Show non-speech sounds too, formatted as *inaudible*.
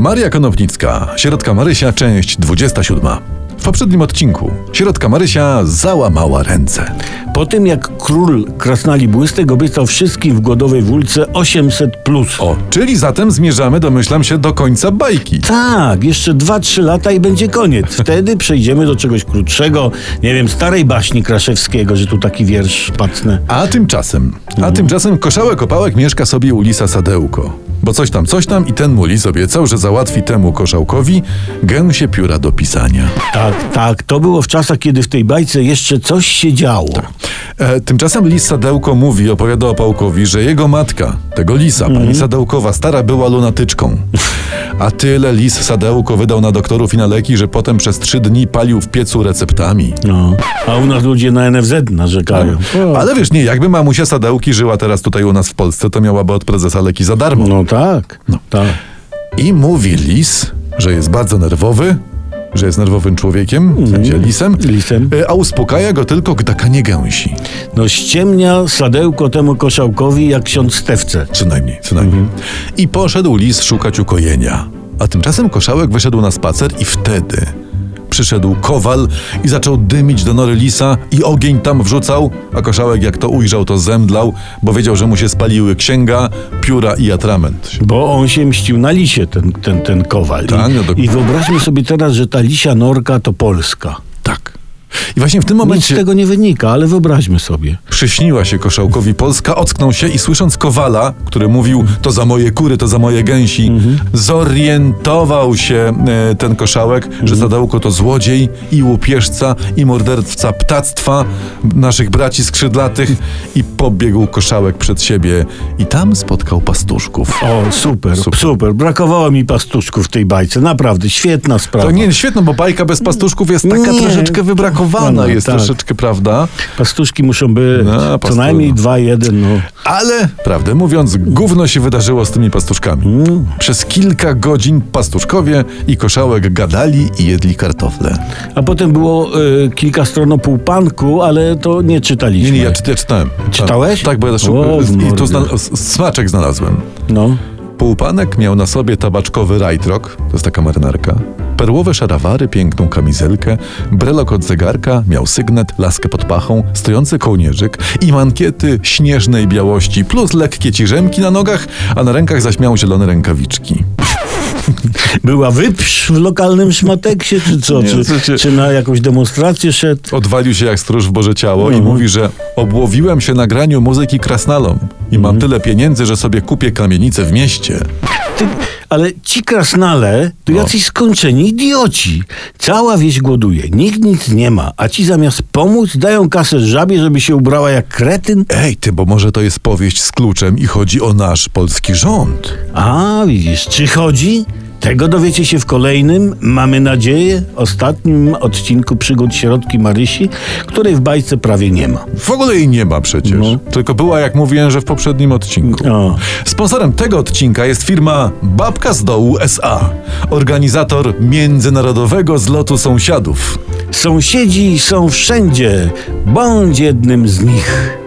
Maria Konopnicka, Sierotka Marysia, część 27. W poprzednim odcinku Sierotka Marysia załamała ręce. Po tym jak król Krasnali Błystek obiecał wszystkim w głodowej wólce 800 plus. O, czyli zatem zmierzamy, domyślam się, do końca bajki. Tak, jeszcze 2-3 lata i będzie koniec. *laughs* Wtedy przejdziemy do czegoś krótszego, nie wiem, starej baśni Kraszewskiego, że tu taki wiersz pacnę. A tymczasem, a tymczasem koszałek opałek mieszka sobie u lisa Sadełko. Bo coś tam, coś tam i ten mu lis obiecał, że załatwi temu koszałkowi gęsie pióra do pisania. Tak, tak, to było w czasach, kiedy w tej bajce jeszcze coś się działo. E, tymczasem lis Sadełko mówi, opowiada opałkowi, że jego matka, tego lisa, pani Sadełkowa, stara była lunatyczką. A tyle lis Sadełko wydał na doktorów i na leki, że potem przez trzy dni palił w piecu receptami. No, a u nas ludzie na NFZ narzekają. O, Ale wiesz, nie, jakby mamusia Sadełki żyła teraz tutaj u nas w Polsce, to miałaby od prezesa leki za darmo. No tak, no. tak. I mówi lis, że jest bardzo nerwowy, że jest nerwowym człowiekiem, w sensie lisem, Lisem. e, a uspokaja go tylko gdakanie gęsi. No ściemnia sadełko temu koszałkowi jak ksiądz Stewce. Co najmniej, co najmniej. I poszedł lis szukać ukojenia. A tymczasem koszałek wyszedł na spacer i wtedy przyszedł kowal i zaczął dymić do nory lisa i ogień tam wrzucał, a koszałek jak to ujrzał, to zemdlał, bo wiedział, że mu się spaliły księga, pióra i atrament. Bo on się mścił na lisie, ten, ten, ten kowal. Tak, no I, to- I wyobraźmy sobie teraz, że ta lisia norka to Polska. I właśnie w tym Nic z momencie tego nie wynika, ale wyobraźmy sobie. przyśniła się koszałkowi Polska, ocknął się i słysząc kowala, który mówił to za moje kury, to za moje gęsi, zorientował się e, ten koszałek, że Sadełko to złodziej i łupieżca i morderca ptactwa naszych braci skrzydlatych i pobiegł koszałek przed siebie i tam spotkał pastuszków. O, super, Super. super, Brakowało mi pastuszków w tej bajce. Naprawdę, świetna sprawa. To nie, świetno, bo bajka bez pastuszków jest taka Nie. troszeczkę wybrakowana, No, jest tak. troszeczkę, prawda? Pastuszki muszą być No, co pastu- najmniej dwa, jeden, no. Ale, prawdę mówiąc, gówno się wydarzyło z tymi pastuszkami. Przez kilka godzin pastuszkowie i koszałek gadali i jedli kartofle. A potem było y, kilka stron o półpanku, ale to nie czytaliśmy. Nie, nie, ja, czy- ja czytałem. Czytałeś? Tak, bo ja też i tu zna, smaczek znalazłem. No. Półpanek miał na sobie tabaczkowy rajtrok, to jest taka marynarka, perłowe szarawary, piękną kamizelkę, brelok od zegarka, miał sygnet, laskę pod pachą, stojący kołnierzyk i mankiety śnieżnej białości, plus lekkie ciżemki na nogach, a na rękach zaś miał zielone rękawiczki. *laughs* Była wypsz w lokalnym szmateksie, czy co? Nie, czy, czy na jakąś demonstrację szedł? Odwalił się jak stróż w Boże Ciało i Mhm. mówi, że obłowiłem się na graniu muzyki krasnalom i mam tyle pieniędzy, że sobie kupię kamienicę w mieście. Ty, ale ci krasnale to No. jacyś skończeni idioci. Cała wieś głoduje, nikt nic nie ma, a ci zamiast pomóc dają kasę żabie, żeby się ubrała jak kretyn. Ej, ty, bo może to jest powieść z kluczem i chodzi o nasz polski rząd. A, widzisz, czy chodzi? Tego dowiecie się w kolejnym, mamy nadzieję, ostatnim odcinku przygód Sierotki Marysi, której w bajce prawie nie ma. W ogóle jej nie ma przecież. No. Tylko była, jak mówiłem, że w poprzednim odcinku. Sponsorem tego odcinka jest firma Babka z Dołu SA, organizator międzynarodowego zlotu sąsiadów. Sąsiedzi są wszędzie, bądź jednym z nich.